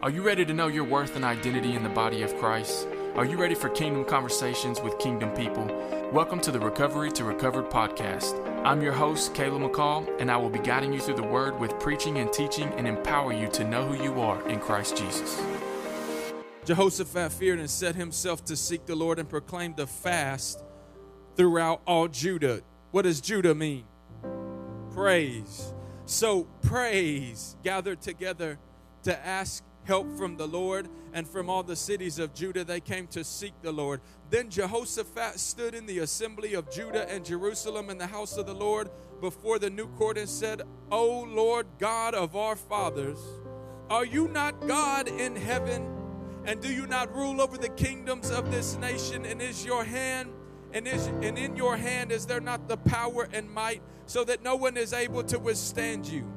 Are you ready to know your worth and identity in the body of Christ? Are you ready for kingdom conversations with kingdom people? Welcome to the Recovery to Recovered podcast. I'm your host, Caleb McCall, and I will be guiding you through the word with preaching and teaching and empower you to know who you are in Christ Jesus. Jehoshaphat feared and set himself to seek the Lord and proclaimed the fast throughout all Judah. What does Judah mean? Praise. So, praise gathered together to ask help from the Lord, and from all the cities of Judah they came to seek the Lord. Then Jehoshaphat stood in the assembly of Judah and Jerusalem in the house of the Lord before the new court and said, O Lord God of our fathers, are you not God in heaven? And do you not rule over the kingdoms of this nation? And is your hand and is and in your hand is there not the power and might so that no one is able to withstand you?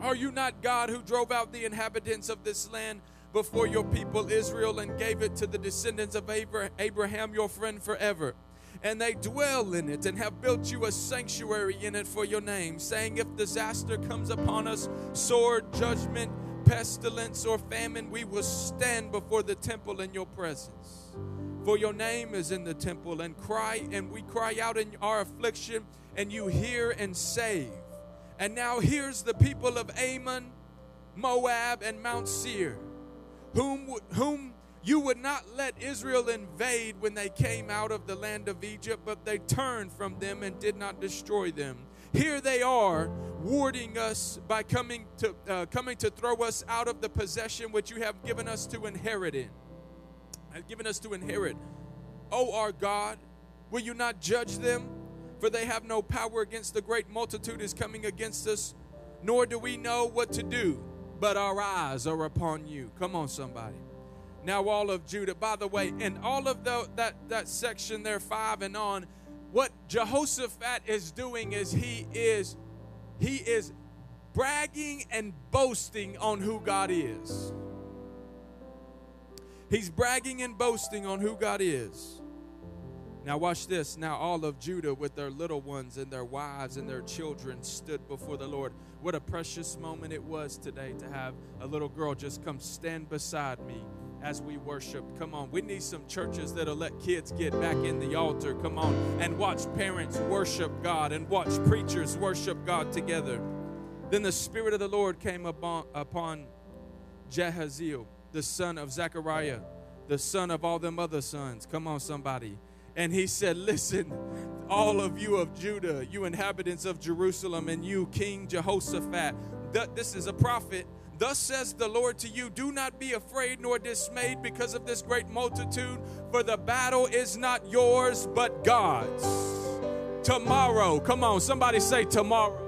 Are you not God who drove out the inhabitants of this land before your people Israel and gave it to the descendants of Abraham, your friend, forever? And they dwell in it and have built you a sanctuary in it for your name, saying, If disaster comes upon us, sword, judgment, pestilence, or famine, we will stand before the temple in your presence. For your name is in the temple, and cry, and we cry out in our affliction, and you hear and save. And now here's the people of Ammon, Moab, and Mount Seir, whom, whom you would not let Israel invade when they came out of the land of Egypt, but they turned from them and did not destroy them. Here they are, warding us by coming to uh, coming to throw us out of the possession which you have given us to inherit in. Have given us to inherit. O our God, will you not judge them? For they have no power against the great multitude is coming against us, nor do we know what to do, but our eyes are upon you. Come on, somebody. Now, all of Judah, by the way, in all of the, that, that section there, five and on, what Jehoshaphat is doing is he is he is bragging and boasting on who God is. He's bragging and boasting on who God is. Now, watch this. Now, all of Judah, with their little ones and their wives and their children, stood before the Lord. What a precious moment it was today to have a little girl just come stand beside me as we worship. Come on. We need some churches that'll let kids get back in the altar. Come on. And watch parents worship God and watch preachers worship God together. Then the Spirit of the Lord came upon, upon Jahaziel, the son of Zechariah, the son of all them other sons. Come on, somebody and he said, Listen, all of you of Judah, you inhabitants of Jerusalem, and you, King Jehoshaphat, this is a prophet. Thus says the Lord to you Do not be afraid nor dismayed because of this great multitude, for the battle is not yours, but God's. Tomorrow, come on, somebody say tomorrow.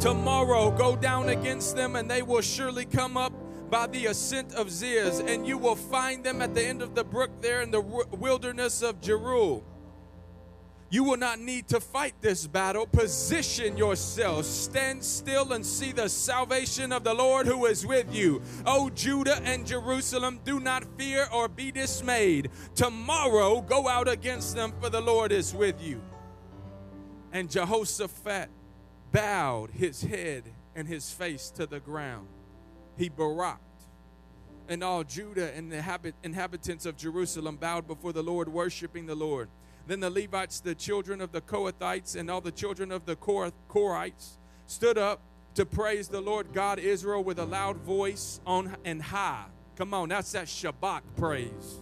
Tomorrow, go down against them, and they will surely come up by the ascent of Ziz, and you will find them at the end of the brook there in the wilderness of Jeruel. You will not need to fight this battle. Position yourself. Stand still and see the salvation of the Lord who is with you. O Judah and Jerusalem, do not fear or be dismayed. Tomorrow go out against them, for the Lord is with you. And Jehoshaphat bowed his head and his face to the ground he baraked. And all Judah and the habit, inhabitants of Jerusalem bowed before the Lord, worshiping the Lord. Then the Levites, the children of the Kohathites, and all the children of the Korahites stood up to praise the Lord God Israel with a loud voice on and high. Come on, that's that shabach praise.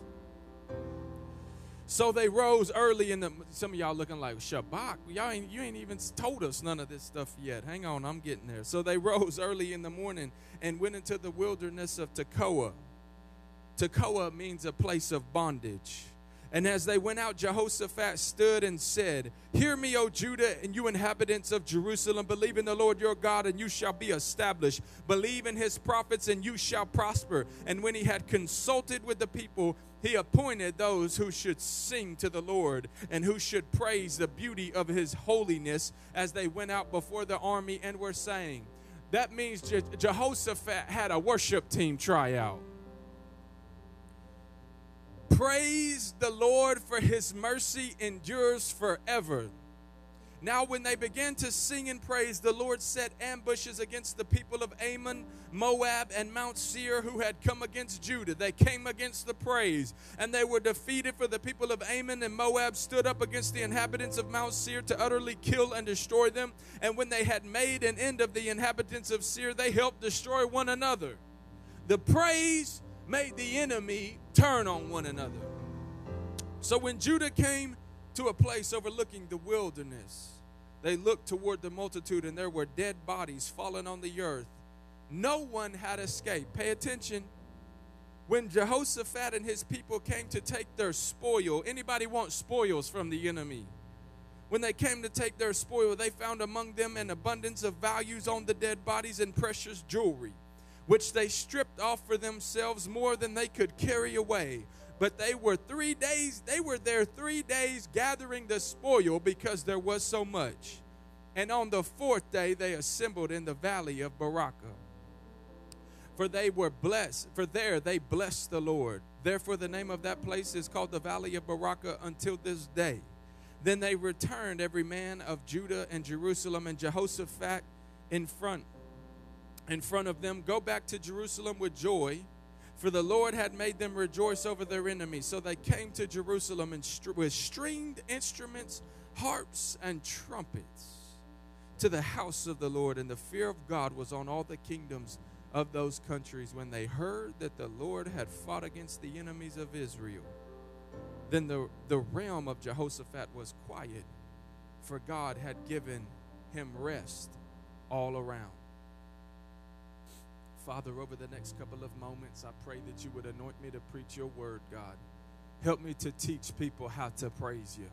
So they rose early in the. Some of y'all looking like shabach. Y'all ain't you ain't even told us none of this stuff yet. Hang on, I'm getting there. So they rose early in the morning and went into the wilderness of Tekoa. Tekoa means a place of bondage. And as they went out, Jehoshaphat stood and said, Hear me, O Judah, and you inhabitants of Jerusalem. Believe in the Lord your God, and you shall be established. Believe in his prophets, and you shall prosper. And when he had consulted with the people, he appointed those who should sing to the Lord and who should praise the beauty of his holiness as they went out before the army and were saying, That means Je- Jehoshaphat had a worship team try out. Praise the Lord for his mercy endures forever. Now, when they began to sing and praise, the Lord set ambushes against the people of Ammon, Moab, and Mount Seir who had come against Judah. They came against the praise, and they were defeated. For the people of Ammon and Moab stood up against the inhabitants of Mount Seir to utterly kill and destroy them. And when they had made an end of the inhabitants of Seir, they helped destroy one another. The praise made the enemy turn on one another. So when Judah came to a place overlooking the wilderness. They looked toward the multitude, and there were dead bodies fallen on the earth. No one had escaped. Pay attention. When Jehoshaphat and his people came to take their spoil, anybody want spoils from the enemy? When they came to take their spoil, they found among them an abundance of values on the dead bodies and precious jewelry, which they stripped off for themselves more than they could carry away. But they were three days, they were there three days gathering the spoil because there was so much. And on the fourth day, they assembled in the valley of Berachah. For they were blessed, for there they blessed the Lord. Therefore, the name of that place is called the valley of Berachah until this day. Then they returned, every man of Judah and Jerusalem, and Jehoshaphat in front, in front of them. Go back to Jerusalem with joy for the Lord had made them rejoice over their enemies. So they came to Jerusalem with stringed instruments, harps, and trumpets to the house of the Lord. And the fear of God was on all the kingdoms of those countries when they heard that the Lord had fought against the enemies of Israel. Then the, the realm of Jehoshaphat was quiet, for God had given him rest all around. Father, over the next couple of moments, I pray that you would anoint me to preach your word, God. Help me to teach people how to praise you.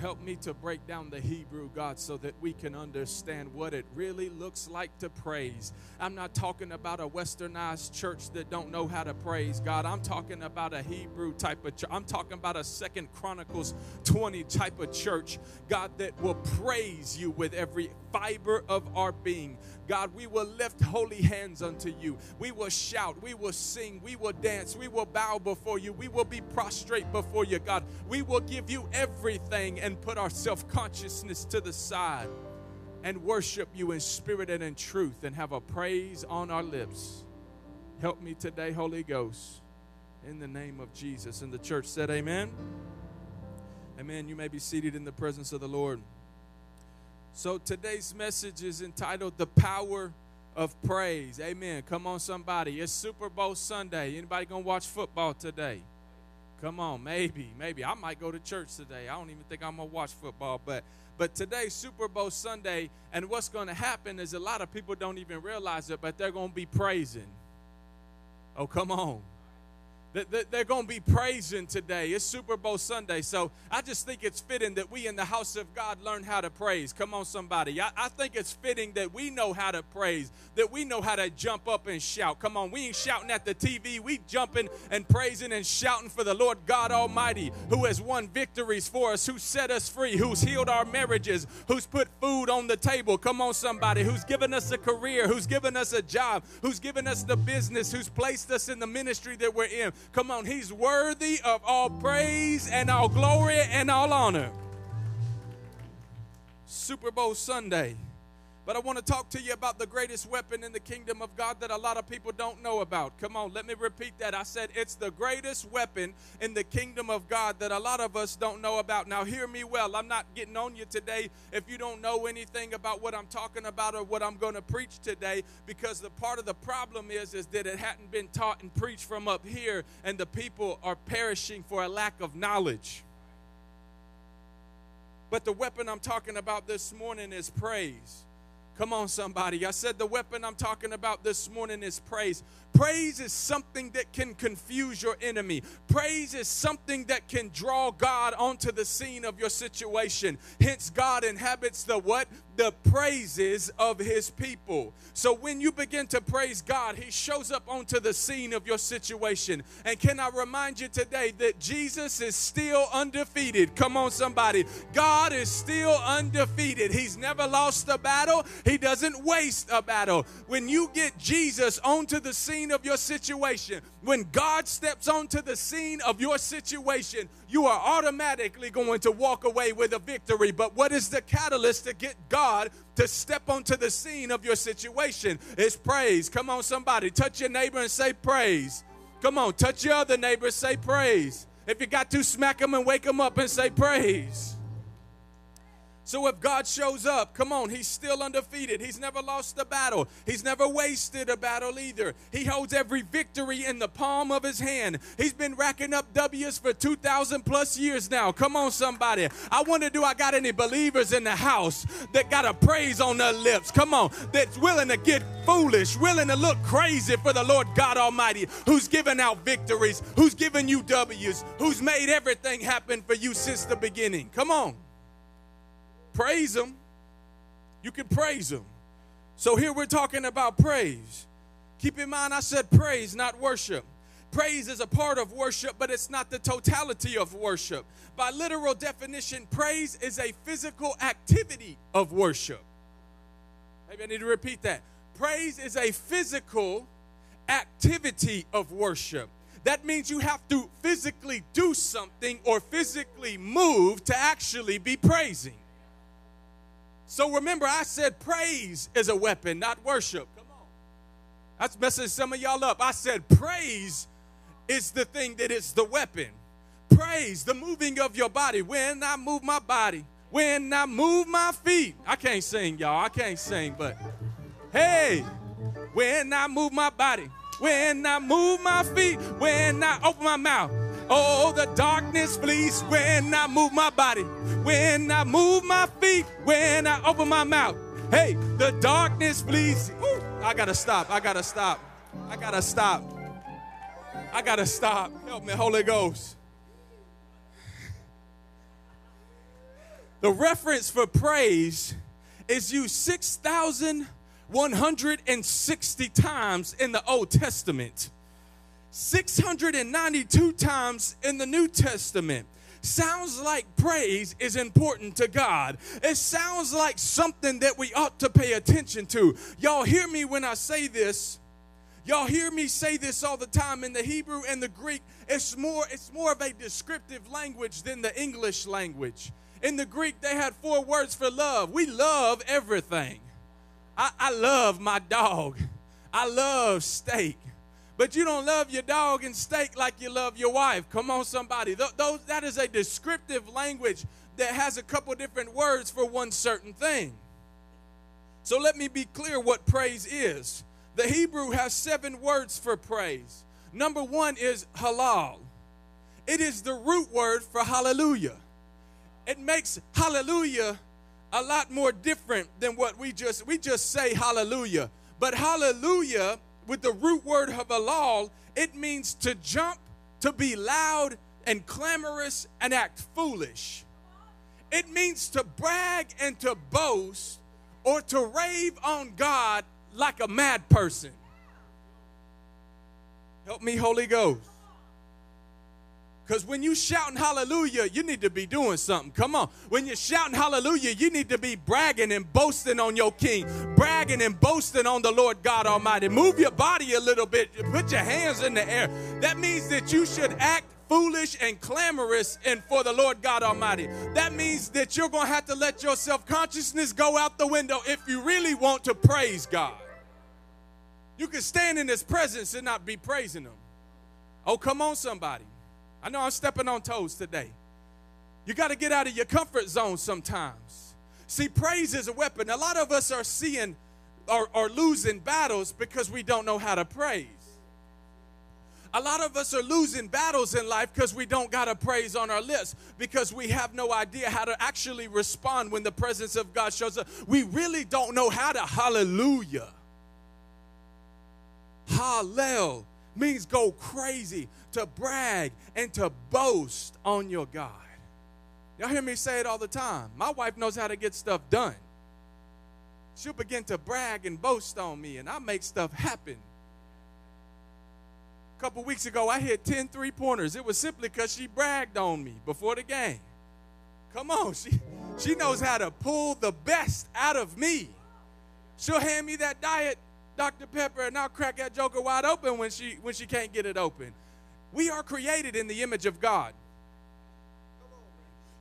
Help me to break down the Hebrew, God, so that we can understand what it really looks like to praise. I'm not talking about a westernized church that don't know how to praise, God. I'm talking about a Hebrew type of church. I'm talking about a Second Chronicles 20 type of church, God, that will praise you with every fiber of our being. God, we will lift holy hands unto you. We will shout, we will sing, we will dance, we will bow before you, we will be prostrate before you, God. We will give you everything and put our self consciousness to the side and worship you in spirit and in truth and have a praise on our lips. Help me today, Holy Ghost, in the name of Jesus. And the church said, Amen. Amen. You may be seated in the presence of the Lord. So today's message is entitled The Power of Praise. Amen. Come on, somebody. It's Super Bowl Sunday. Anybody gonna watch football today? Come on, maybe, maybe. I might go to church today. I don't even think I'm gonna watch football, but but today, Super Bowl Sunday, and what's gonna happen is a lot of people don't even realize it, but they're gonna be praising. Oh, come on. They're going to be praising today. It's Super Bowl Sunday. So I just think it's fitting that we in the house of God learn how to praise. Come on, somebody. I, I, think it's fitting that we know how to praise, that we know how to jump up and shout. Come on, we ain't shouting at the TV. We jumping and praising and shouting for the Lord God Almighty, who has won victories for us, who set us free, who's healed our marriages, who's put food on the table. Come on, somebody. Who's given us a career, who's given us a job, who's given us the business, who's placed us in the ministry that we're in. Come on, He's worthy of all praise and all glory and all honor. Super Bowl Sunday. But I want to talk to you about the greatest weapon in the kingdom of God that a lot of people don't know about. Come on, let me repeat that. I said it's the greatest weapon in the kingdom of God that a lot of us don't know about. Now, hear me well. I'm not getting on you today if you don't know anything about what I'm talking about or what I'm going to preach today because the part of the problem is is that it hadn't been taught and preached from up here and the people are perishing for a lack of knowledge. But the weapon I'm talking about this morning is praise. Come on, somebody. I said the weapon I'm talking about this morning is praise. Praise is something that can confuse your enemy. Praise is something that can draw God onto the scene of your situation. Hence, God inhabits the what? The praises of his people. So when you begin to praise God, he shows up onto the scene of your situation. And can I remind you today that Jesus is still undefeated? Come on, somebody. God is still undefeated. He's never lost a battle, he doesn't waste a battle. When you get Jesus onto the scene of your situation, when God steps onto the scene of your situation, you are automatically going to walk away with a victory. But what is the catalyst to get God to step onto the scene of your situation? It's praise. Come on, somebody. Touch your neighbor and say praise. Come on, touch your other neighbor, say praise. If you got to, smack them and wake them up and say praise. So if God shows up, come on, he's still undefeated. He's never lost a battle. He's never wasted a battle either. He holds every victory in the palm of his hand. He's been racking up W's for 2,000 plus years now. Come on, somebody. I wonder, do I got any believers in the house that got a praise on their lips? Come on, that's willing to get foolish, willing to look crazy for the Lord God Almighty, who's given out victories, who's given you W's, who's made everything happen for you since the beginning. Come on. Praise Him. You can praise Him. So here we're talking about praise. Keep in mind, I said praise, not worship. Praise is a part of worship, but it's not the totality of worship. By literal definition, praise is a physical activity of worship. Maybe I need to repeat that. Praise is a physical activity of worship. That means you have to physically do something or physically move to actually be praising. So remember, I said praise is a weapon, not worship. Come on. That's messing some of y'all up. I said praise is the thing that is the weapon. Praise, the moving of your body. When I move my body, when I move my feet. I can't sing, y'all. I can't sing, but hey, when I move my body, when I move my feet, when I open my mouth. Oh, the darkness flees when I move my body, when I move my feet, when I open my mouth. Hey, the darkness flees. Ooh, I gotta stop. I gotta stop. I gotta stop. I gotta stop. Help me, Holy Ghost. The reference for praise is used 6,160 times in the Old Testament. 692 times in the New Testament. Sounds like praise is important to God. It sounds like something that we ought to pay attention to. Y'all hear me when I say this. Y'all hear me say this all the time in the Hebrew and the Greek. It's more it's more of a descriptive language than the English language. In the Greek, they had four words for love. We love everything. I, I love my dog. I love steak but you don't love your dog and steak like you love your wife. Come on, somebody. Th- those, that is a descriptive language that has a couple different words for one certain thing. So let me be clear what praise is. The Hebrew has seven words for praise. Number one is halal, it is the root word for hallelujah. It makes hallelujah a lot more different than what we just we just say hallelujah. But hallelujah with the root word of halal, it means to jump, to be loud and clamorous and act foolish. It means to brag and to boast or to rave on God like a mad person. Help me, Holy Ghost. Because when you shouting hallelujah, you need to be doing something. Come on. When you're shouting hallelujah, you need to be bragging and boasting on your king, bragging and boasting on the Lord God Almighty. Move your body a little bit, put your hands in the air. That means that you should act foolish and clamorous and for the Lord God Almighty. That means that you're going to have to let your self consciousness go out the window if you really want to praise God. You can stand in His presence and not be praising Him. Oh, come on, somebody. I know I'm stepping on toes today. You got to get out of your comfort zone sometimes. See, praise is a weapon. A lot of us are seeing or, or losing battles because we don't know how to praise. A lot of us are losing battles in life because we don't got a praise on our lips because we have no idea how to actually respond when the presence of God shows up. We really don't know how to hallelujah. Hallel means go crazy, to brag, and to boast on your God. Y'all hear me say it all the time. My wife knows how to get stuff done. she'll begin to brag and boast on me, and I make stuff happen. A couple weeks ago, I hit 10 three pointers. It was simply because she bragged on me before the game. Come on, she, she knows how to pull the best out of me. She'll hand me that diet Dr. Pepper and I'll crack that joker wide open when she when she can't get it open. We are created in the image of God.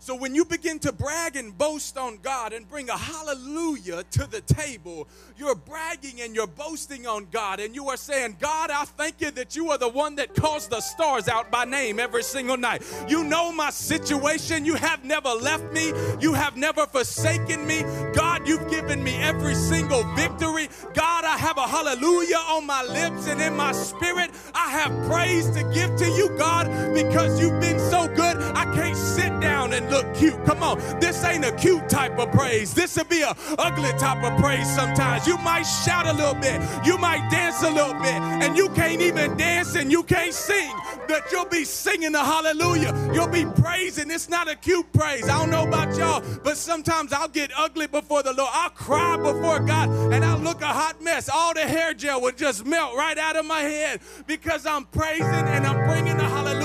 So when you begin to brag and boast on God and bring a hallelujah to the table, you're bragging and you're boasting on God and you are saying, God, I thank you that you are the one that calls the stars out by name every single night. You know my situation. You have never left me. You have never forsaken me. God, you've given me every single victory. God, I have a hallelujah on my lips and in my spirit. I have praise to give to you, God, because you've been so good. I can't sit down and look cute. Come on, this ain't a cute type of praise. This will be a ugly type of praise sometimes. You might shout a little bit, you might dance a little bit, and you can't even dance and you can't sing. That you'll be singing the hallelujah. You'll be praising. It's not a cute praise. I don't know about y'all, but sometimes I'll get ugly before the Lord. I'll cry before God and I'll look a hot mess. All the hair gel would just melt right out of my head because I'm praising and I'm bringing the hallelujah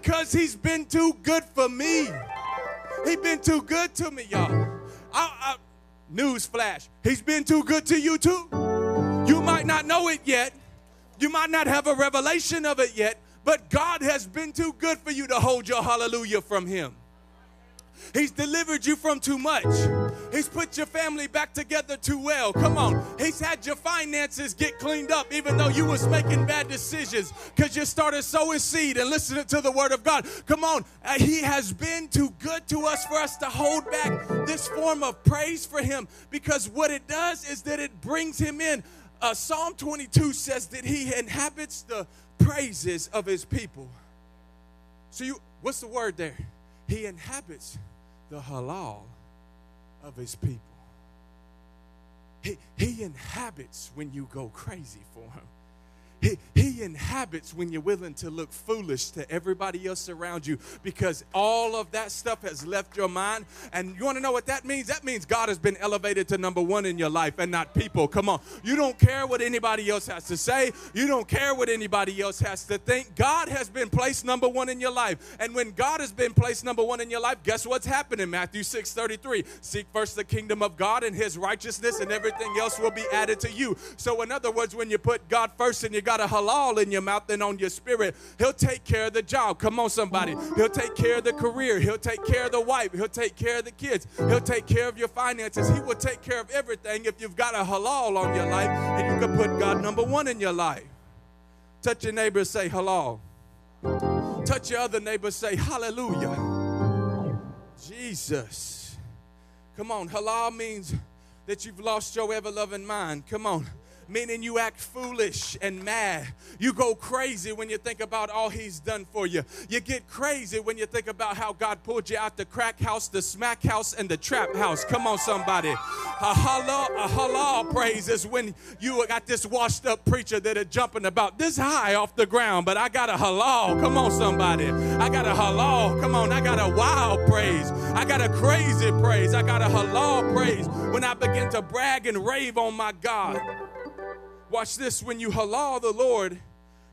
because He's been too good for me. He's been too good to me, y'all. I, I, news flash. He's been too good to you too. You might not know it yet. You might not have a revelation of it yet, but God has been too good for you to hold your hallelujah from Him. He's delivered you from too much. He's put your family back together too well. Come on. He's had your finances get cleaned up even though you was making bad decisions because you started sowing seed and listening to the word of God. Come on. Uh, he has been too good to us for us to hold back this form of praise for him because what it does is that it brings him in. Uh, Psalm 22 says that he inhabits the praises of his people. So you what's the word there? He inhabits the halal of his people. He, he inhabits when you go crazy for him. He, he inhabits when you're willing to look foolish to everybody else around you because all of that stuff has left your mind. And you want to know what that means? That means God has been elevated to number one in your life and not people. Come on. You don't care what anybody else has to say, you don't care what anybody else has to think. God has been placed number one in your life. And when God has been placed number one in your life, guess what's happening? Matthew 6 33. Seek first the kingdom of God and his righteousness, and everything else will be added to you. So, in other words, when you put God first in you got a halal in your mouth and on your spirit, He'll take care of the job. Come on, somebody. He'll take care of the career. He'll take care of the wife. He'll take care of the kids. He'll take care of your finances. He will take care of everything if you've got a halal on your life and you can put God number one in your life. Touch your neighbor say halal. Touch your other neighbor say hallelujah. Jesus. Come on, halal means that you've lost your ever loving mind. Come on meaning you act foolish and mad. You go crazy when you think about all He's done for you. You get crazy when you think about how God pulled you out the crack house, the smack house, and the trap house. Come on, somebody. A halal, a praise is when you got this washed up preacher that are jumping about this high off the ground, but I got a halal. Come on, somebody. I got a halal. Come on, I got a wild praise. I got a crazy praise. I got a halal praise when I begin to brag and rave on my God. Watch this when you halal the Lord,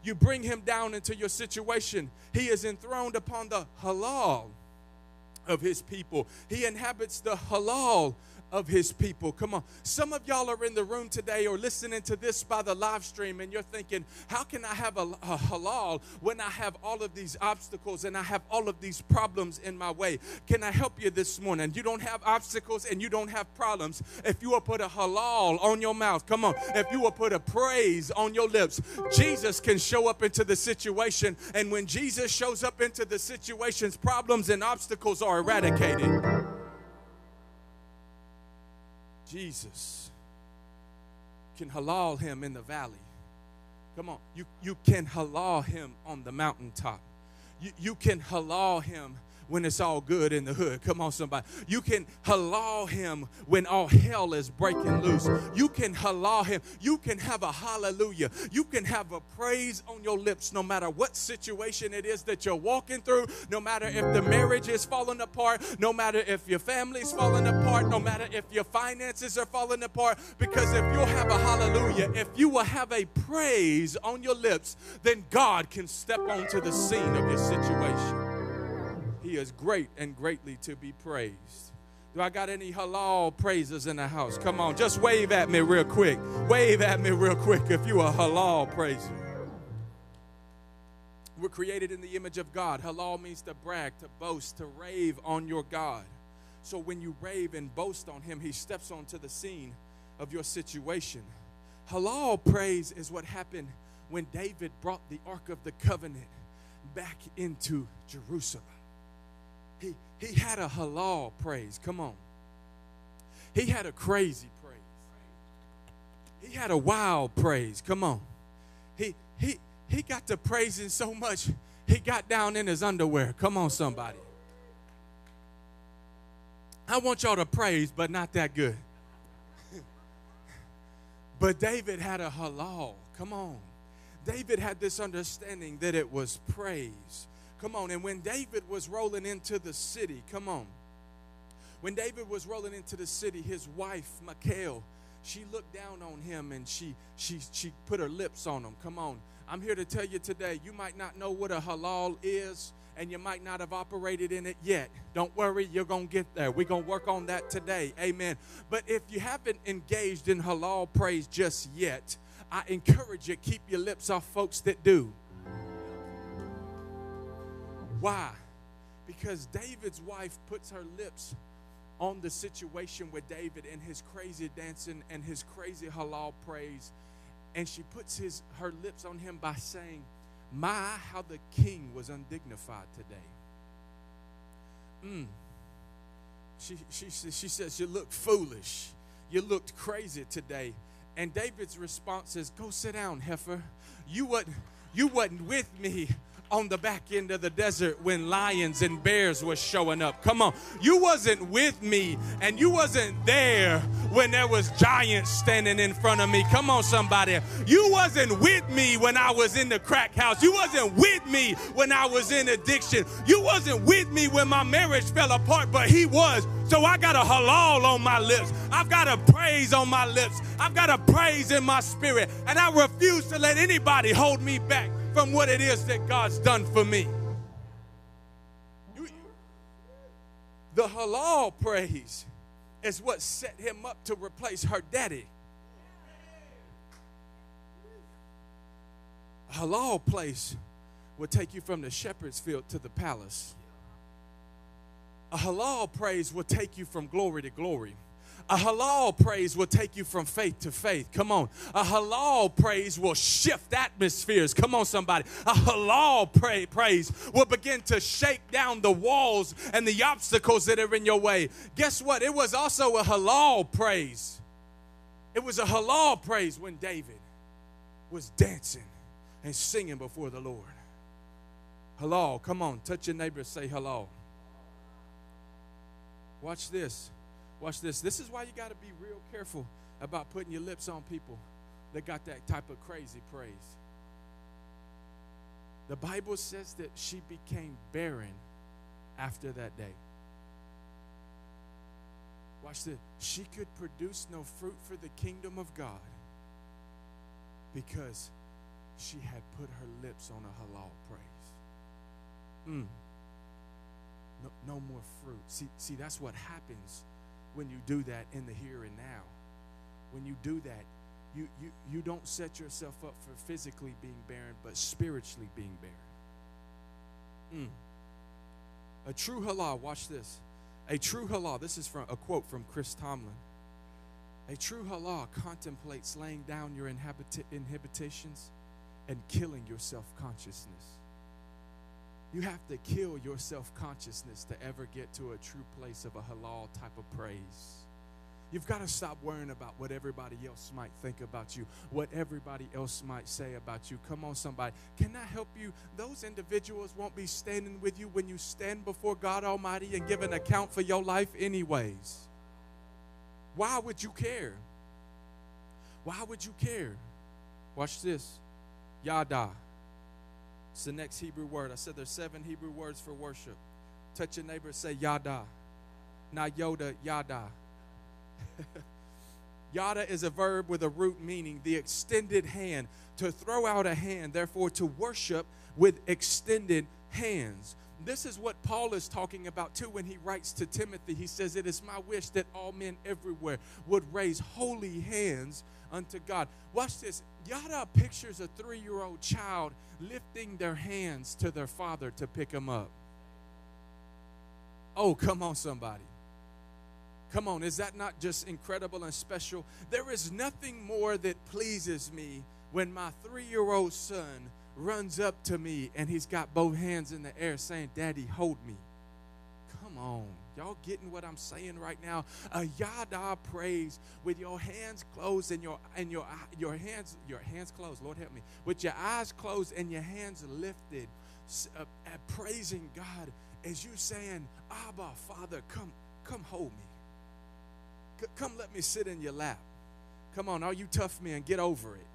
you bring him down into your situation. He is enthroned upon the halal of his people, he inhabits the halal of his people. Come on. Some of y'all are in the room today or listening to this by the live stream, and you're thinking, how can I have a, a, halal when I have all of these obstacles and I have all of these problems in my way? Can I help you this morning? You don't have obstacles and you don't have problems. If you will put a halal on your mouth, come on. If you will put a praise on your lips, Jesus can show up into the situation. And when Jesus shows up into the situations, problems and obstacles are eradicated. Jesus can halal him in the valley. Come on, you, you can halal him on the mountaintop. You, you can halal him when it's all good in the hood. Come on, somebody. You can halal him when all hell is breaking loose. You can halal him. You can have a hallelujah. You can have a praise on your lips no matter what situation it is that you're walking through, no matter if the marriage is falling apart, no matter if your family's falling apart, no matter if your finances are falling apart. Because if you'll have a hallelujah, if you will have a praise on your lips, then God can step onto the scene of your situation. He is great and greatly to be praised. Do I got any halal praisers in the house? Come on, just wave at me real quick. Wave at me real quick if you a halal praiser. We're created in the image of God. Halal means to brag, to boast, to rave on your God. So when you rave and boast on Him, He steps onto the scene of your situation. Halal praise is what happened when David brought the Ark of the Covenant back into Jerusalem. He, he had a halal praise. Come on. He had a crazy praise. He had a wild praise. Come on. He he he got to praising so much, he got down in his underwear. Come on, somebody. I want y'all to praise, but not that good. but David had a halal. Come on. David had this understanding that it was praise. Come on. And when David was rolling into the city, come on. When David was rolling into the city, his wife, Michal, she looked down on him and she she she put her lips on him. Come on. I'm here to tell you today, you might not know what a halal is and you might not have operated in it yet. Don't worry, you're going to get there. We're going to work on that today. Amen. But if you haven't engaged in halal praise just yet, I encourage you keep your lips off folks that do. Why? Because David's wife puts her lips on the situation with David and his crazy dancing and his crazy halal praise. And she puts his her lips on him by saying, My, how the king was undignified today. Mm. She, she, she says, You look foolish. You looked crazy today. And David's response is, Go sit down, heifer. You wasn't, you wasn't with me on the back end of the desert when lions and bears were showing up. Come on. You wasn't with me and you wasn't there when there was giants standing in front of me. Come on somebody. You wasn't with me when I was in the crack house. You wasn't with me when I was in addiction. You wasn't with me when my marriage fell apart, but he was. So I got a halal on my lips. I've got a praise on my lips. I've got a praise in my spirit. And I refuse to let anybody hold me back from what it is that God's done for me. The halal praise is what set him up to replace her daddy. Halal place will take you from the shepherd's field to the palace. A halal praise will take you from glory to glory. A halal praise will take you from faith to faith. Come on. A halal praise will shift atmospheres. Come on, somebody. A halal pray, praise will begin to shake down the walls and the obstacles that are in your way. Guess what? It was also a halal praise. It was a halal praise when David was dancing and singing before the Lord. Halal. Come on. Touch your neighbor. Say halal. Watch this. Watch this. This is why you got to be real careful about putting your lips on people that got that type of crazy praise. The Bible says that she became barren after that day. Watch this. She could produce no fruit for the kingdom of God because she had put her lips on a halal praise. Mm. No, no more fruit. See, see, that's what happens when you do that in the here and now. When you do that, you, you, you don't set yourself up for physically being barren, but spiritually being barren. Mm. A true halal, watch this. A true halal, this is from a quote from Chris Tomlin. A true halal contemplates laying down your inhabit- inhibitions and killing your self consciousness. You have to kill your self consciousness to ever get to a true place of a halal type of praise. You've got to stop worrying about what everybody else might think about you, what everybody else might say about you. Come on, somebody. Can I help you? Those individuals won't be standing with you when you stand before God Almighty and give an account for your life, anyways. Why would you care? Why would you care? Watch this. Yada. It's the next Hebrew word. I said there's seven Hebrew words for worship. Touch your neighbor, say yada. Not Yoda, yada. yada is a verb with a root meaning the extended hand, to throw out a hand, therefore to worship with extended hands. This is what Paul is talking about too when he writes to Timothy. He says, It is my wish that all men everywhere would raise holy hands unto God. Watch this. Yada pictures a three year old child lifting their hands to their father to pick them up. Oh, come on, somebody. Come on, is that not just incredible and special? There is nothing more that pleases me when my three year old son runs up to me and he's got both hands in the air saying, Daddy, hold me. Come on. Y'all getting what I'm saying right now? A yada praise with your hands closed and your and your your hands your hands closed. Lord help me. With your eyes closed and your hands lifted, uh, uh, praising God as you saying, "Abba, Father, come come hold me. C- come let me sit in your lap. Come on, are you tough men? Get over it."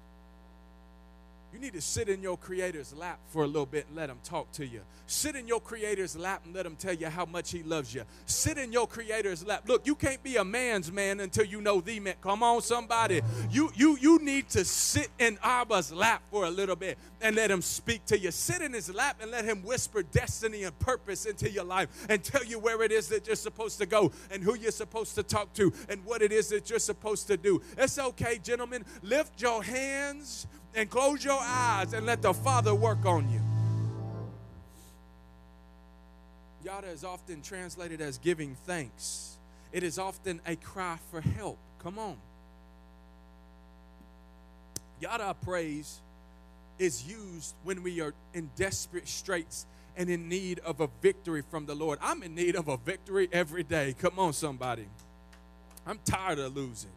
You need to sit in your creator's lap for a little bit and let him talk to you. Sit in your creator's lap and let him tell you how much he loves you. Sit in your creator's lap. Look, you can't be a man's man until you know the man. Come on, somebody. You you you need to sit in Abba's lap for a little bit and let him speak to you. Sit in his lap and let him whisper destiny and purpose into your life and tell you where it is that you're supposed to go and who you're supposed to talk to and what it is that you're supposed to do. It's okay, gentlemen. Lift your hands and close your eyes and let the Father work on you. Yada is often translated as giving thanks. It is often a cry for help. Come on. Yada praise is used when we are in desperate straits and in need of a victory from the Lord. I'm in need of a victory every day. Come on, somebody. I'm tired of losing.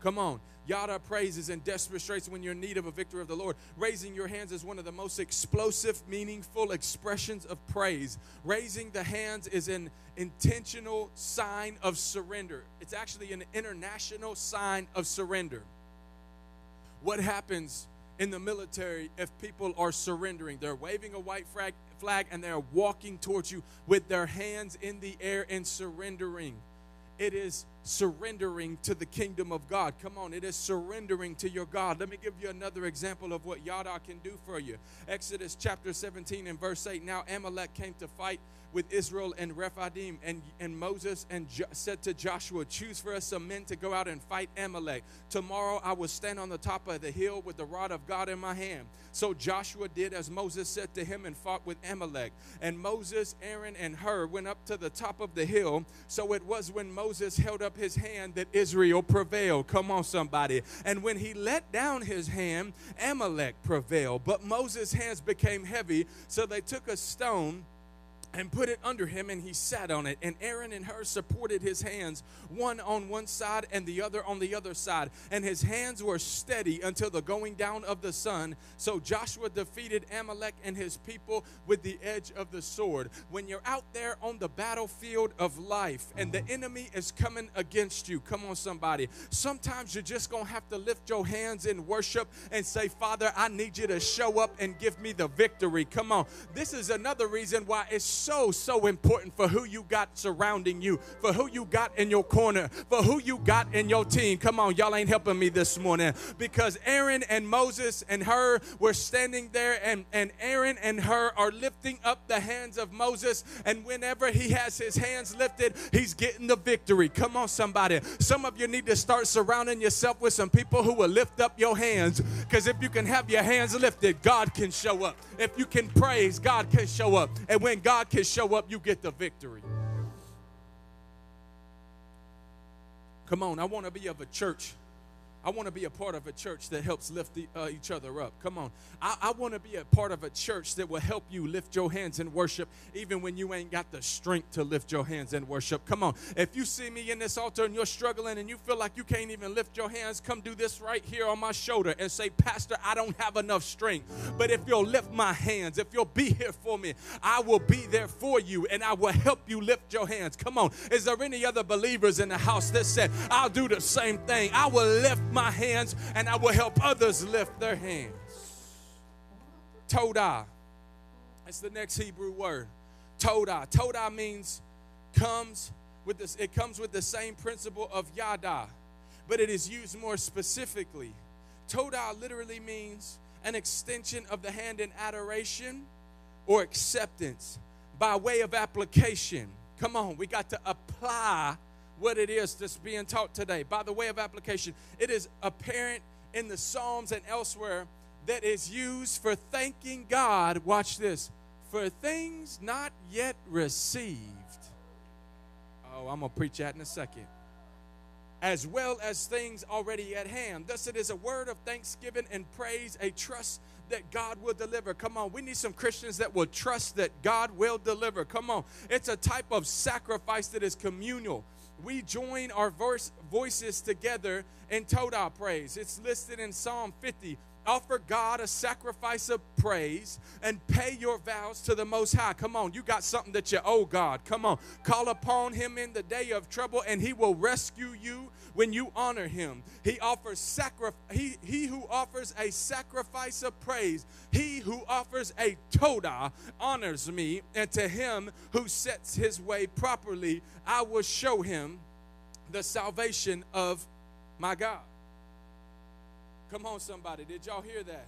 Come on. Yada praises in desperate straits when you're in need of a victory of the Lord. Raising your hands is one of the most explosive, meaningful expressions of praise. Raising the hands is an intentional sign of surrender, it's actually an international sign of surrender. What happens in the military if people are surrendering? They're waving a white flag, flag and they're walking towards you with their hands in the air and surrendering. It is surrendering to the kingdom of God. Come on, it is surrendering to your God. Let me give you another example of what Yada can do for you. Exodus chapter 17 and verse 8. Now Amalek came to fight with Israel and Rephidim, and, and Moses and jo- said to Joshua, Choose for us some men to go out and fight Amalek. Tomorrow I will stand on the top of the hill with the rod of God in my hand. So Joshua did as Moses said to him and fought with Amalek. And Moses, Aaron, and Hur went up to the top of the hill. So it was when Moses held up his hand that Israel prevailed. Come on, somebody. And when he let down his hand, Amalek prevailed. But Moses' hands became heavy, so they took a stone and put it under him, and he sat on it. And Aaron and Hur supported his hands, one on one side and the other on the other side. And his hands were steady until the going down of the sun. So Joshua defeated Amalek and his people with the edge of the sword. When you're out there on the battlefield of life and the mm-hmm. enemy is coming against you, come on, somebody. Sometimes you're just going to have to lift your hands in worship and say, Father, I need you to show up and give me the victory. Come on. This is another reason why it's so, so important for who you got surrounding you, for who you got in your corner, for who you got in your team. Come on, y'all ain't helping me this morning because Aaron and Moses and Hur were standing there, and, and Aaron and Hur are lifting up the hands of Moses. And whenever he has his hands lifted, he's getting the victory. Come on, somebody. Some of you need to start surrounding yourself with some people who will lift up your hands because if you can have your hands lifted, God can show up. If you can praise, God can show up. And when God can show up, you get the victory. Come on, I want to be of a church I want to be a part of a church that helps lift the, uh, each other up. Come on. I, I want to be a part of a church that will help you lift your hands in worship even when you ain't got the strength to lift your hands in worship. Come on. If you see me in this altar and you're struggling and you feel like you can't even lift your hands, come do this right here on my shoulder and say, Pastor, I don't have enough strength. But if you'll lift my hands, if you'll be here for me, I will be there for you and I will help you lift your hands. Come on. Is there any other believers in the house that said, I'll do the same thing? I will lift my hands and I will help others lift their hands. Todah. That's the next Hebrew word. Todah. Todah means comes with this, it comes with the same principle of yada, but it is used more specifically. Todah literally means an extension of the hand in adoration or acceptance by way of application. Come on, we got to apply what it is that's being taught today. By the way of application, it is apparent in the Psalms and elsewhere that is used for thanking God, watch this, for things not yet received. Oh, I'm going to preach that in a second. As well as things already at hand. Thus, it is a word of thanksgiving and praise, a trust that God will deliver. Come on, we need some Christians that will trust that God will deliver. Come on, it's a type of sacrifice that is communal we join our voice, voices together in Todah praise. It's listed in Psalm 50. Offer God a sacrifice of praise and pay your vows to the Most High. Come on, you got something that you owe God. Come on, call upon Him in the day of trouble, and He will rescue you when you honor Him. He offers sacrifice. He, he who offers a sacrifice of praise, he who offers a todah honors me, and to him who sets his way properly, I will show him the salvation of my God. Come on, somebody. Did y'all hear that?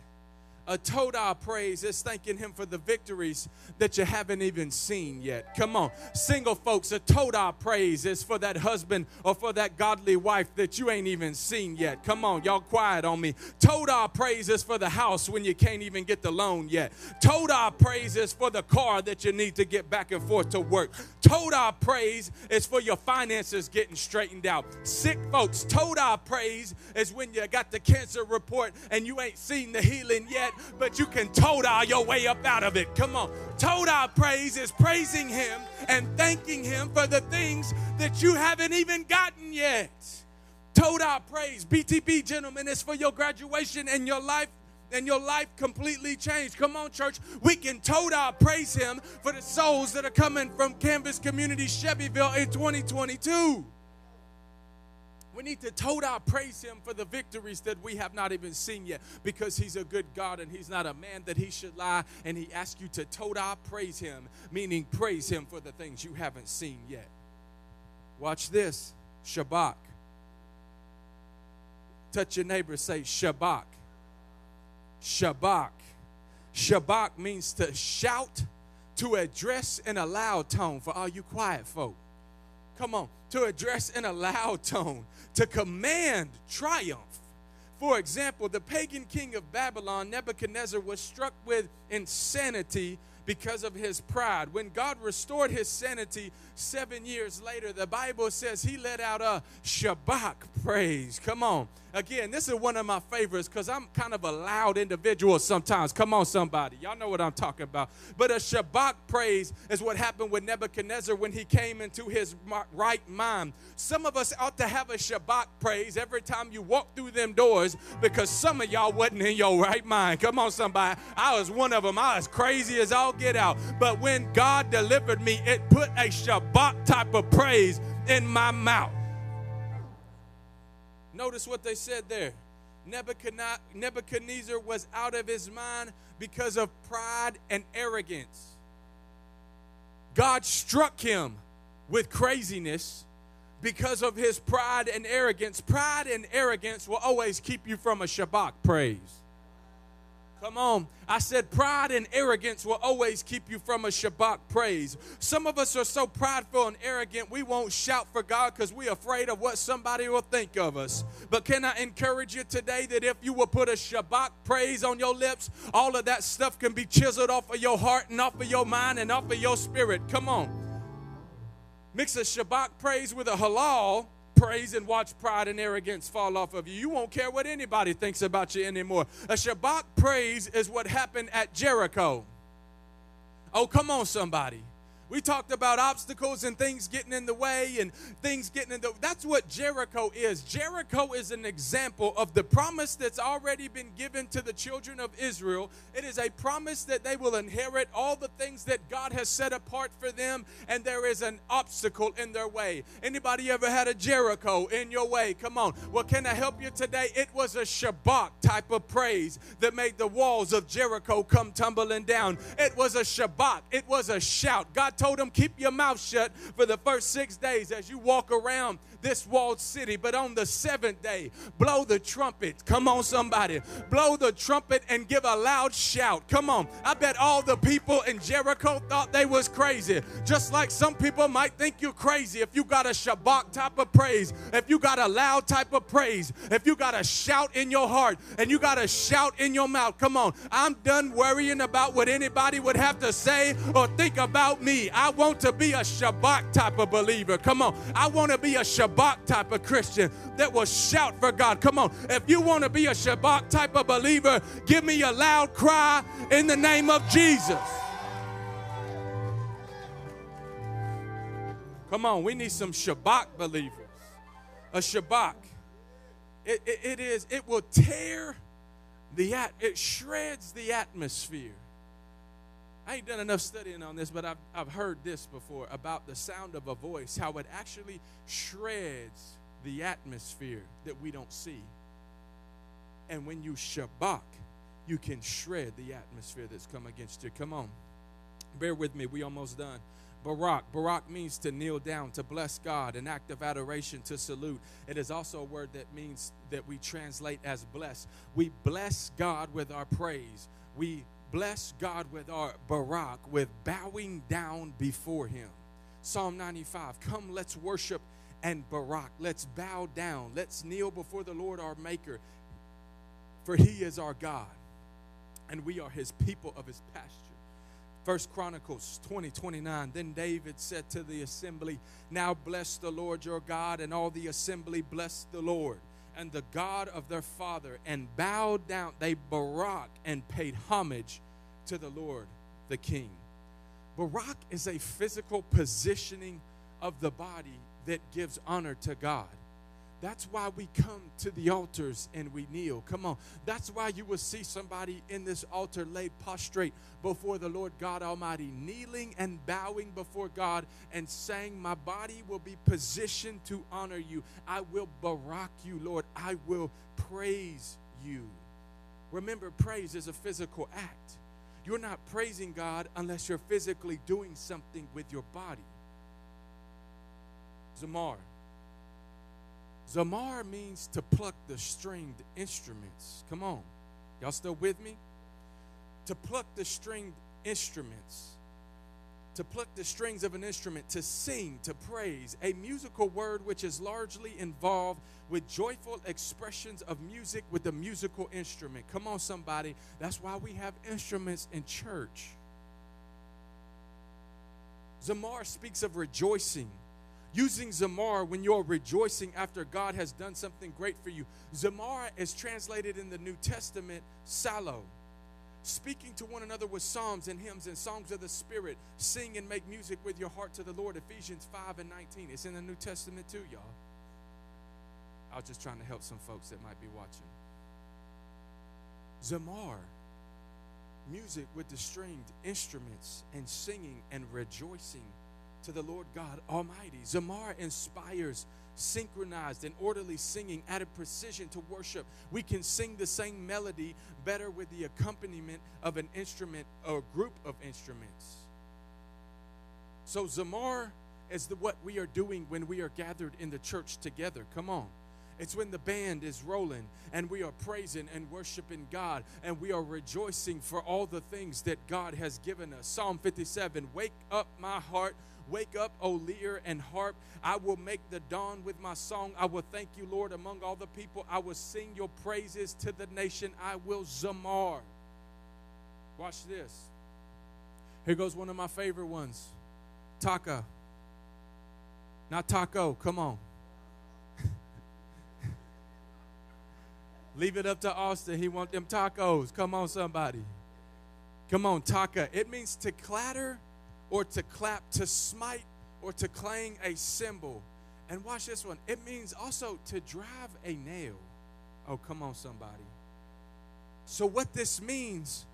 A Todah praise is thanking Him for the victories that you haven't even seen yet. Come on. Single folks, a Todah praise is for that husband or for that godly wife that you ain't even seen yet. Come on, y'all quiet on me. Todah praise is for the house when you can't even get the loan yet. Todah praise is for the car that you need to get back and forth to work. Todah praise is for your finances getting straightened out. Sick folks, Todah praise is when you got the cancer report and you ain't seen the healing yet but you can todah your way up out of it. Come on. Todah praise is praising Him and thanking Him for the things that you haven't even gotten yet. Todah praise, BTB, gentlemen, is for your graduation and your life and your life completely changed. Come on, church. We can todah praise him for the souls that are coming from Canvas Community Chevyville in 2022. Need to todah praise him for the victories that we have not even seen yet because he's a good God and he's not a man that he should lie. And he asks you to todah praise him, meaning praise him for the things you haven't seen yet. Watch this Shabach. Touch your neighbor, say Shabach. Shabach. Shabach means to shout, to address in a loud tone for all you quiet folk. Come on, to address in a loud tone, to command triumph. For example, the pagan king of Babylon, Nebuchadnezzar, was struck with insanity because of his pride. When God restored his sanity seven years later, the Bible says he let out a Shabach praise. Come on. Again, this is one of my favorites because I'm kind of a loud individual sometimes. Come on, somebody. Y'all know what I'm talking about. But a Shabach praise is what happened with Nebuchadnezzar when he came into his right mind. Some of us ought to have a Shabach praise every time you walk through them doors because some of y'all wasn't in your right mind. Come on, somebody. I was one of them. I was crazy as all get out. But when God delivered me, it put a Shabach type of praise in my mouth. Notice what they said there. Nebuchadnezzar was out of his mind because of pride and arrogance. God struck him with craziness because of his pride and arrogance. Pride and arrogance will always keep you from a Shabach praise. Come on. I said pride and arrogance will always keep you from a Shabach praise. Some of us are so prideful and arrogant, we won't shout for God because we're afraid of what somebody will think of us. But can I encourage you today that if you will put a Shabach praise on your lips, all of that stuff can be chiseled off of your heart and off of your mind and off of your spirit. Come on. Mix a Shabach praise with a halal praise and watch pride and arrogance fall off of you. You won't care what anybody thinks about you anymore. A Shabach praise is what happened at Jericho. Oh, come on, somebody. We talked about obstacles and things getting in the way and things getting in the That's what Jericho is. Jericho is an example of the promise that's already been given to the children of Israel. It is a promise that they will inherit all the things that God has set apart for them and there is an obstacle in their way. Anybody ever had a Jericho in your way? Come on. Well, can I help you today? It was a Shabach type of praise that made the walls of Jericho come tumbling down. It was a Shabach. It was a shout. God told him, Keep your mouth shut for the first six days as you walk around this walled city. But on the seventh day, blow the trumpet. Come on, somebody. Blow the trumpet and give a loud shout. Come on. I bet all the people in Jericho thought they was crazy. Just like some people might think you're crazy if you got a Shabach type of praise, if you got a loud type of praise, if you got a shout in your heart and you got a shout in your mouth. Come on. I'm done worrying about what anybody would have to say or think about me. I want to be a Shabach type of believer. Come on. I want to be a Shabach type of Christian that will shout for God. Come on. If you want to be a Shabach type of believer, give me a loud cry in the name of Jesus. Come on, we need some Shabach believers. A Shabach. It, it, it is, it will tear the at it shreds the atmosphere. I ain't done enough studying on this, but I've, I've heard this before about the sound of a voice, how it actually shreds the atmosphere that we don't see. And when you shabach, you can shred the atmosphere that's come against you. Come on. Bear with me, we almost done. Barak. Barak means to kneel down, to bless God, an act of adoration, to salute. It is also a word that means that we translate as bless. We bless God with our praise. We bless God with our Barak, with bowing down before Him. Psalm 95 Come, let's worship and Barak. Let's bow down. Let's kneel before the Lord our Maker, for He is our God, and we are His people of His pasture. First Chronicles 20, 29. Then David said to the assembly, Now bless the Lord your God, and all the assembly blessed the Lord and the God of their father and bowed down. They barak and paid homage to the Lord the King. Barak is a physical positioning of the body that gives honor to God. That's why we come to the altars and we kneel. Come on. That's why you will see somebody in this altar laid prostrate before the Lord God Almighty, kneeling and bowing before God and saying, My body will be positioned to honor you. I will barak you, Lord. I will praise you. Remember, praise is a physical act. You're not praising God unless you're physically doing something with your body. Zamar. Zamar means to pluck the stringed instruments. Come on. Y'all still with me? To pluck the stringed instruments. To pluck the strings of an instrument, to sing, to praise, a musical word which is largely involved with joyful expressions of music with a musical instrument. Come on, somebody. That's why we have instruments in church. Zamar speaks of rejoicing using Zamar when you're rejoicing after God has done something great for you. Zamar is translated in the New Testament, Salo. Speaking to one another with psalms and hymns and songs of the Spirit. Sing and make music with your heart to the Lord. Ephesians 5 and 19. It's in the New Testament too, y'all. I was just trying to help some folks that might be watching. Zamar, music with the stringed instruments and singing and rejoicing to the Lord God Almighty. Zamar inspires synchronized and orderly singing at a precision to worship. We can sing the same melody better with the accompaniment of an instrument or group of instruments. So, Zamar is the, what we are doing when we are gathered in the church together. Come on. It's when the band is rolling and we are praising and worshiping God and we are rejoicing for all the things that God has given us. Psalm 57 Wake up my heart Wake up, O lyre and harp. I will make the dawn with my song. I will thank you, Lord, among all the people. I will sing your praises to the nation. I will zamar. Watch this. Here goes one of my favorite ones Taka. Not taco, come on. Leave it up to Austin. He want them tacos. Come on, somebody. Come on, taka. It means to clatter or to clap, to smite or to clang a cymbal. And watch this one. It means also to drive a nail. Oh, come on, somebody. So, what this means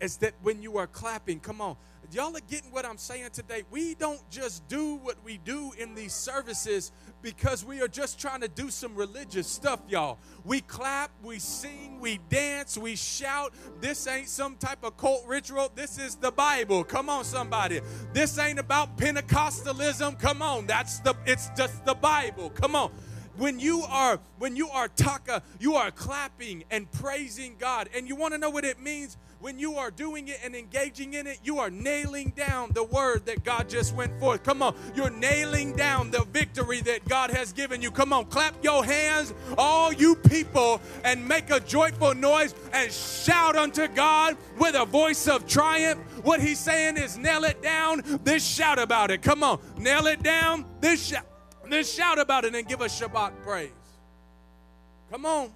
is that when you are clapping, come on, y'all are getting what I'm saying today. We don't just do what we do in these services because we are just trying to do some religious stuff, y'all. We clap, we sing, we dance, we shout. This ain't some type of cult ritual. This is the Bible. Come on, somebody. This ain't about Pentecostalism. Come on. That's the it's just the Bible. Come on when you are when you are taka uh, you are clapping and praising god and you want to know what it means when you are doing it and engaging in it, you are nailing down the word that God just went forth. Come on, you're nailing down the victory that God has given you. Come on, clap your hands, all you people, and make a joyful noise and shout unto God with a voice of triumph. What he's saying is nail it down, then shout about it. Come on, nail it down, then shout, then shout about it and give a Shabach praise. Come on.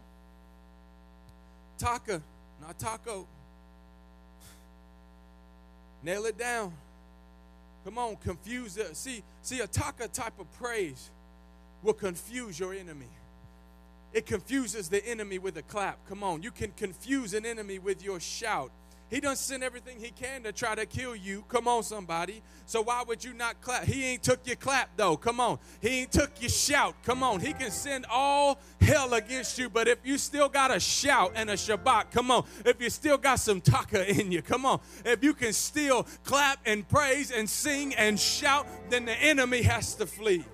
Taka, not taco. Nail it down. Come on, confuse it. See, see, a taka type of praise will confuse your enemy. It confuses the enemy with a clap. Come on, you can confuse an enemy with your shout. He done sent everything he can to try to kill you. Come on, somebody. So why would you not clap? He ain't took your clap though. Come on. He ain't took your shout. Come on. He can send all hell against you. But if you still got a shout and a Shabach, come on. If you still got some taka in you, come on. If you can still clap and praise and sing and shout, then the enemy has to flee.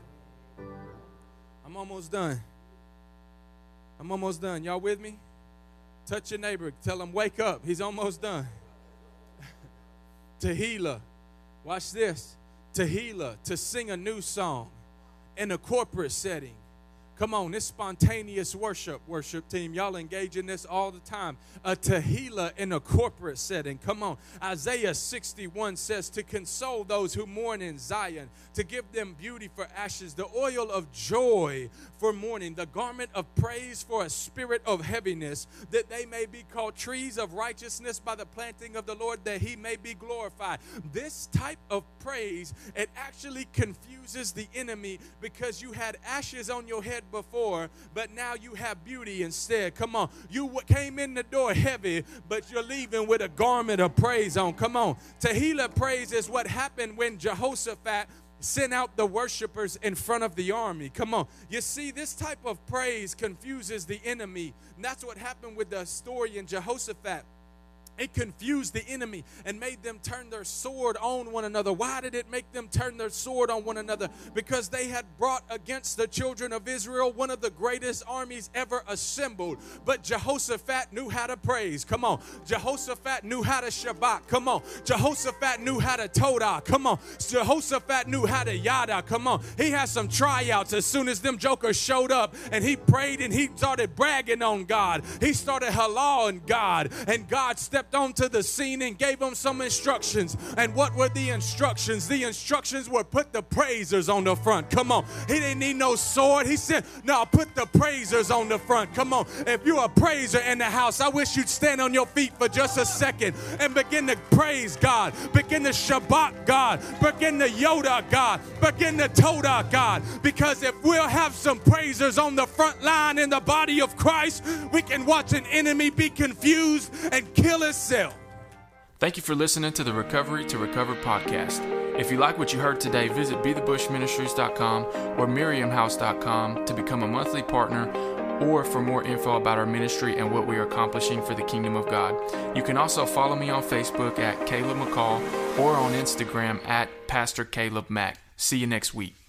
I'm almost done. I'm almost done. Y'all with me? Touch your neighbor. Tell him, wake up. He's almost done. Tehillah. Watch this. Tehillah, to sing a new song in a corporate setting. Come on, this spontaneous worship, worship team. Y'all engage in this all the time. A Tehillah in a corporate setting. Come on. Isaiah 61 says to console those who mourn in Zion, to give them beauty for ashes, the oil of joy for mourning, the garment of praise for a spirit of heaviness, that they may be called trees of righteousness by the planting of the Lord, that he may be glorified. This type of praise, it actually confuses the enemy because you had ashes on your head before, but now you have beauty instead. Come on. You came in the door heavy, but you're leaving with a garment of praise on. Come on. Tehillah praise is what happened when Jehoshaphat sent out the worshipers in front of the army. Come on. You see, this type of praise confuses the enemy. And that's what happened with the story in Jehoshaphat. It confused the enemy and made them turn their sword on one another. Why did it make them turn their sword on one another? Because they had brought against the children of Israel one of the greatest armies ever assembled. But Jehoshaphat knew how to praise. Come on. Jehoshaphat knew how to Shabach. Come on. Jehoshaphat knew how to Todah. Come on. Jehoshaphat knew how to Yada. Come on. He had some tryouts as soon as them jokers showed up and he prayed and he started bragging on God. He started halaling God and God stepped stepped onto the scene and gave them some instructions. And what were the instructions? The instructions were put the praisers on the front. Come on. He didn't need no sword. He said, No, put the praisers on the front. Come on. If you're a praiser in the house, I wish you'd stand on your feet for just a second and begin to praise God. Begin to Shabach God. Begin to Yada God. Begin to Todah God. Because if we'll have some praisers on the front line in the body of Christ, we can watch an enemy be confused and kill his yourself. Thank you for listening to the Recovery to Recover podcast. If you like what you heard today, visit bethebushministries.com or miriamhouse.com to become a monthly partner or for more info about our ministry and what we are accomplishing for the kingdom of God. You can also follow me on Facebook at Caleb McCall or on Instagram at Pastor Caleb Mack. See you next week.